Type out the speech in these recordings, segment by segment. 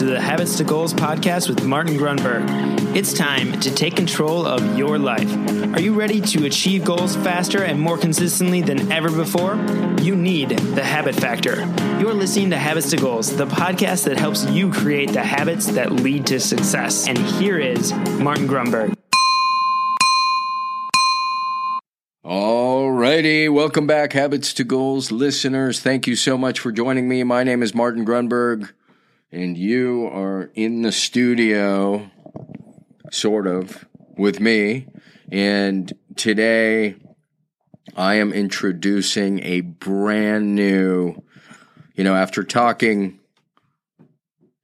to the Habits to Goals podcast with Martin Grunberg. It's time to take control of your life. Are you ready to achieve goals faster and more consistently than ever before? You need the Habit Factor. You're listening to Habits to Goals, the podcast that helps you create the habits that lead to success. And here is Martin Grunberg. Alrighty, welcome back, Habits to Goals listeners. Thank you so much for joining me. My name is Martin Grunberg, and you are in the studio, sort of, with me. And today, I am introducing a brand new, you know, after talking,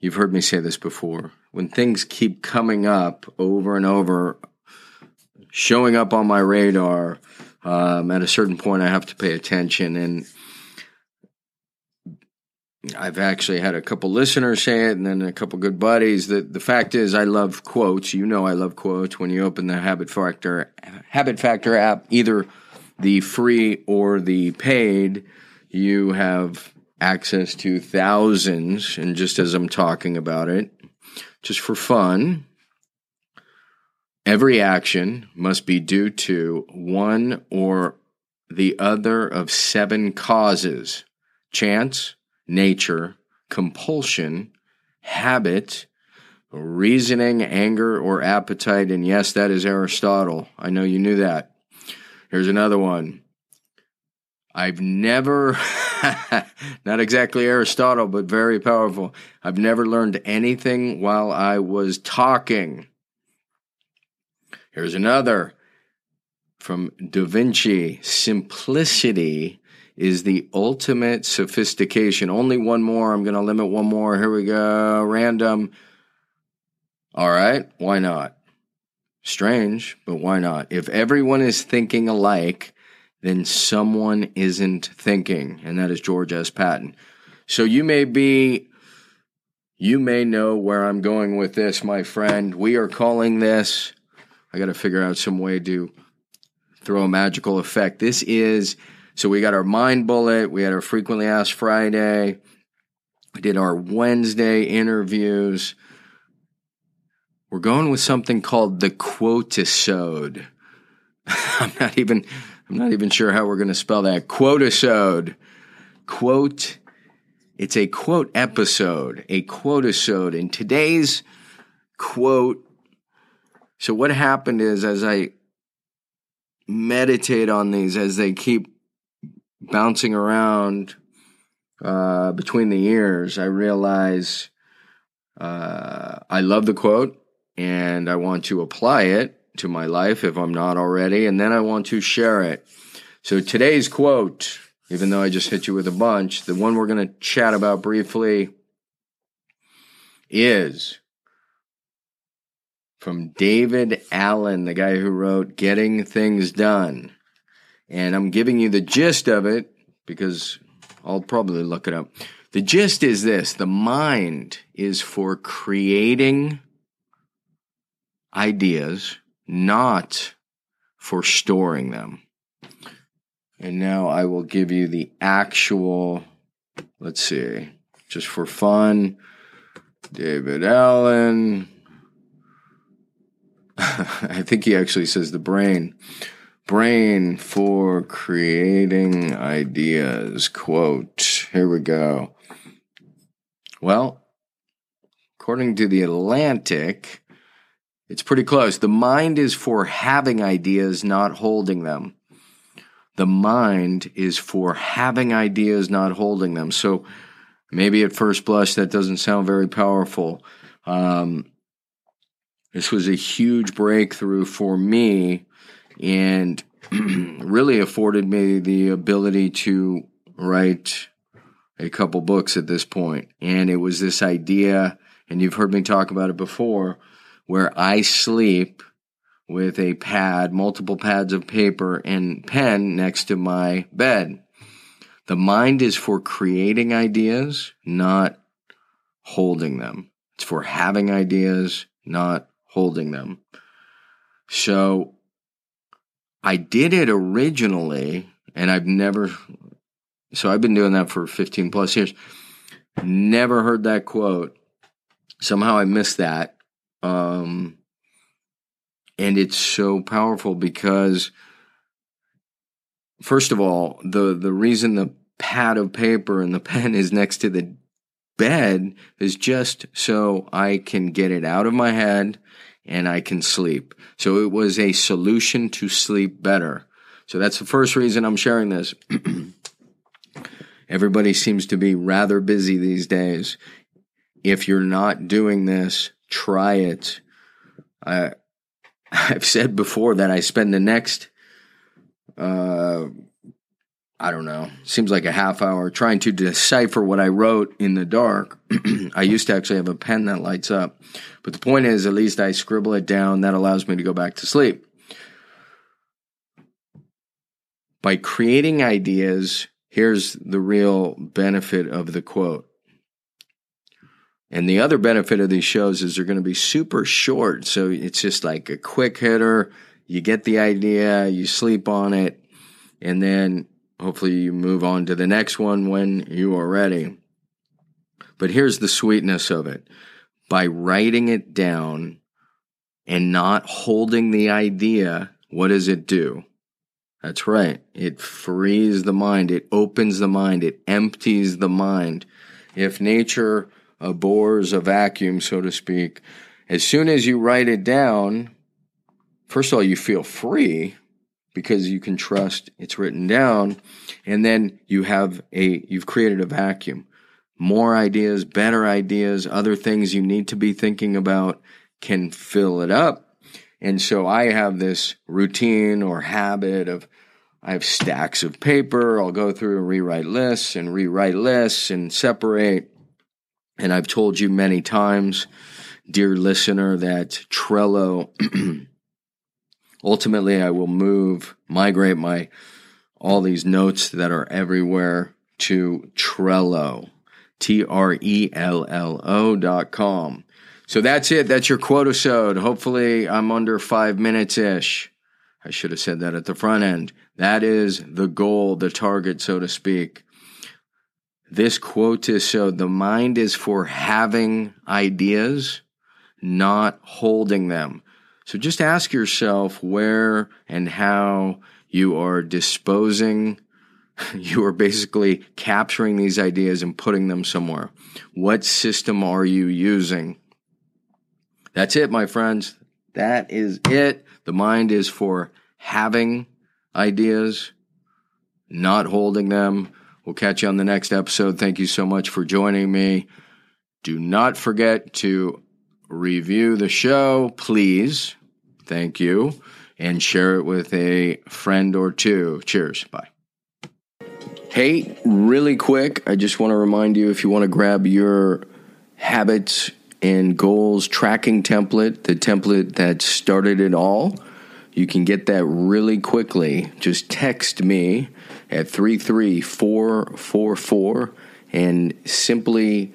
you've heard me say this before, when things keep coming up over and over, showing up on my radar, um, at a certain point, I have to pay attention. And I've actually had a couple listeners say it, and then a couple good buddies. The the fact is, I love quotes. You know, I love quotes. When you open the Habit Factor Habit Factor app, either the free or the paid, you have access to thousands. And just as I'm talking about it, just for fun, Every action must be due to one or the other of seven causes chance, nature, compulsion, habit, reasoning, anger, or appetite. And yes, that is Aristotle. I know you knew that. Here's another one. I've never, not exactly Aristotle, but very powerful. I've never learned anything while I was talking. Here's another from Da Vinci Simplicity is the ultimate sophistication. Only one more. I'm going to limit one more. Here we go. Random. All right. Why not? Strange, but why not? If everyone is thinking alike, then someone isn't thinking. And that is George S. Patton. So you may be, you may know where I'm going with this, my friend. We are calling this I got to figure out some way to throw a magical effect. This is so we got our mind bullet, we had our frequently asked Friday, we did our Wednesday interviews. We're going with something called the quotisode. I'm not even I'm not even sure how we're going to spell that. Quotisode. Quote it's a quote episode, a quotisode. And today's quote so what happened is as I meditate on these, as they keep bouncing around uh, between the ears, I realize uh, I love the quote and I want to apply it to my life if I'm not already, and then I want to share it. So today's quote, even though I just hit you with a bunch, the one we're going to chat about briefly is from David Allen, the guy who wrote Getting Things Done. And I'm giving you the gist of it because I'll probably look it up. The gist is this the mind is for creating ideas, not for storing them. And now I will give you the actual, let's see, just for fun. David Allen, I think he actually says the brain. Brain for creating ideas. Quote. Here we go. Well, according to the Atlantic, it's pretty close. The mind is for having ideas, not holding them. The mind is for having ideas, not holding them. So maybe at first blush that doesn't sound very powerful. Um, this was a huge breakthrough for me and really afforded me the ability to write a couple books at this point. And it was this idea, and you've heard me talk about it before, where I sleep with a pad, multiple pads of paper and pen next to my bed. The mind is for creating ideas, not holding them. It's for having ideas, not holding them. So I did it originally, and I've never, so I've been doing that for 15 plus years. Never heard that quote somehow I missed that. Um, and it's so powerful because, first of all, the, the reason the pad of paper and the pen is next to the bed is just so I can get it out of my head and I can sleep. So it was a solution to sleep better. So that's the first reason I'm sharing this. Everybody seems to be rather busy these days. If you're not doing this, try it. I, I've said before that I spend the next, uh, I don't know, seems like a half hour trying to decipher what I wrote in the dark. I used to actually have a pen that lights up. But the point is, at least I scribble it down. That allows me to go back to sleep. By creating ideas, here's the real benefit of the quote. And the other benefit of these shows is they're going to be super short. So it's just like a quick hitter. You get the idea, you sleep on it, and then hopefully you move on to the next one when you are ready. But here's the sweetness of it by writing it down and not holding the idea, what does it do? That's right. It frees the mind. It opens the mind. It empties the mind. If nature abhors a vacuum, so to speak, as soon as you write it down, first of all, you feel free because you can trust it's written down. And then you have a, you've created a vacuum. More ideas, better ideas, other things you need to be thinking about can fill it up and so I have this routine or habit of I have stacks of paper. I'll go through and rewrite lists and rewrite lists and separate. And I've told you many times, dear listener, that Trello, ultimately I will move, migrate my, all these notes that are everywhere to Trello, T R E L L O dot com. So that's it. That's your quotisode. Hopefully, I'm under five minutes ish. I should have said that at the front end. That is the goal, the target, so to speak. This quote is so the mind is for having ideas, not holding them. So just ask yourself where and how you are disposing. You are basically capturing these ideas and putting them somewhere. What system are you using? That's it, my friends. That is it. The mind is for having ideas, not holding them. We'll catch you on the next episode. Thank you so much for joining me. Do not forget to review the show, please. Thank you. And share it with a friend or two. Cheers. Bye. Hey, really quick, I just want to remind you if you want to grab your habits and goals tracking template, the template that started it all. You can get that really quickly. Just text me at 33444 and simply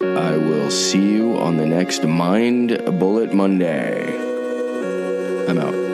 I will see you on the next Mind Bullet Monday. I'm out.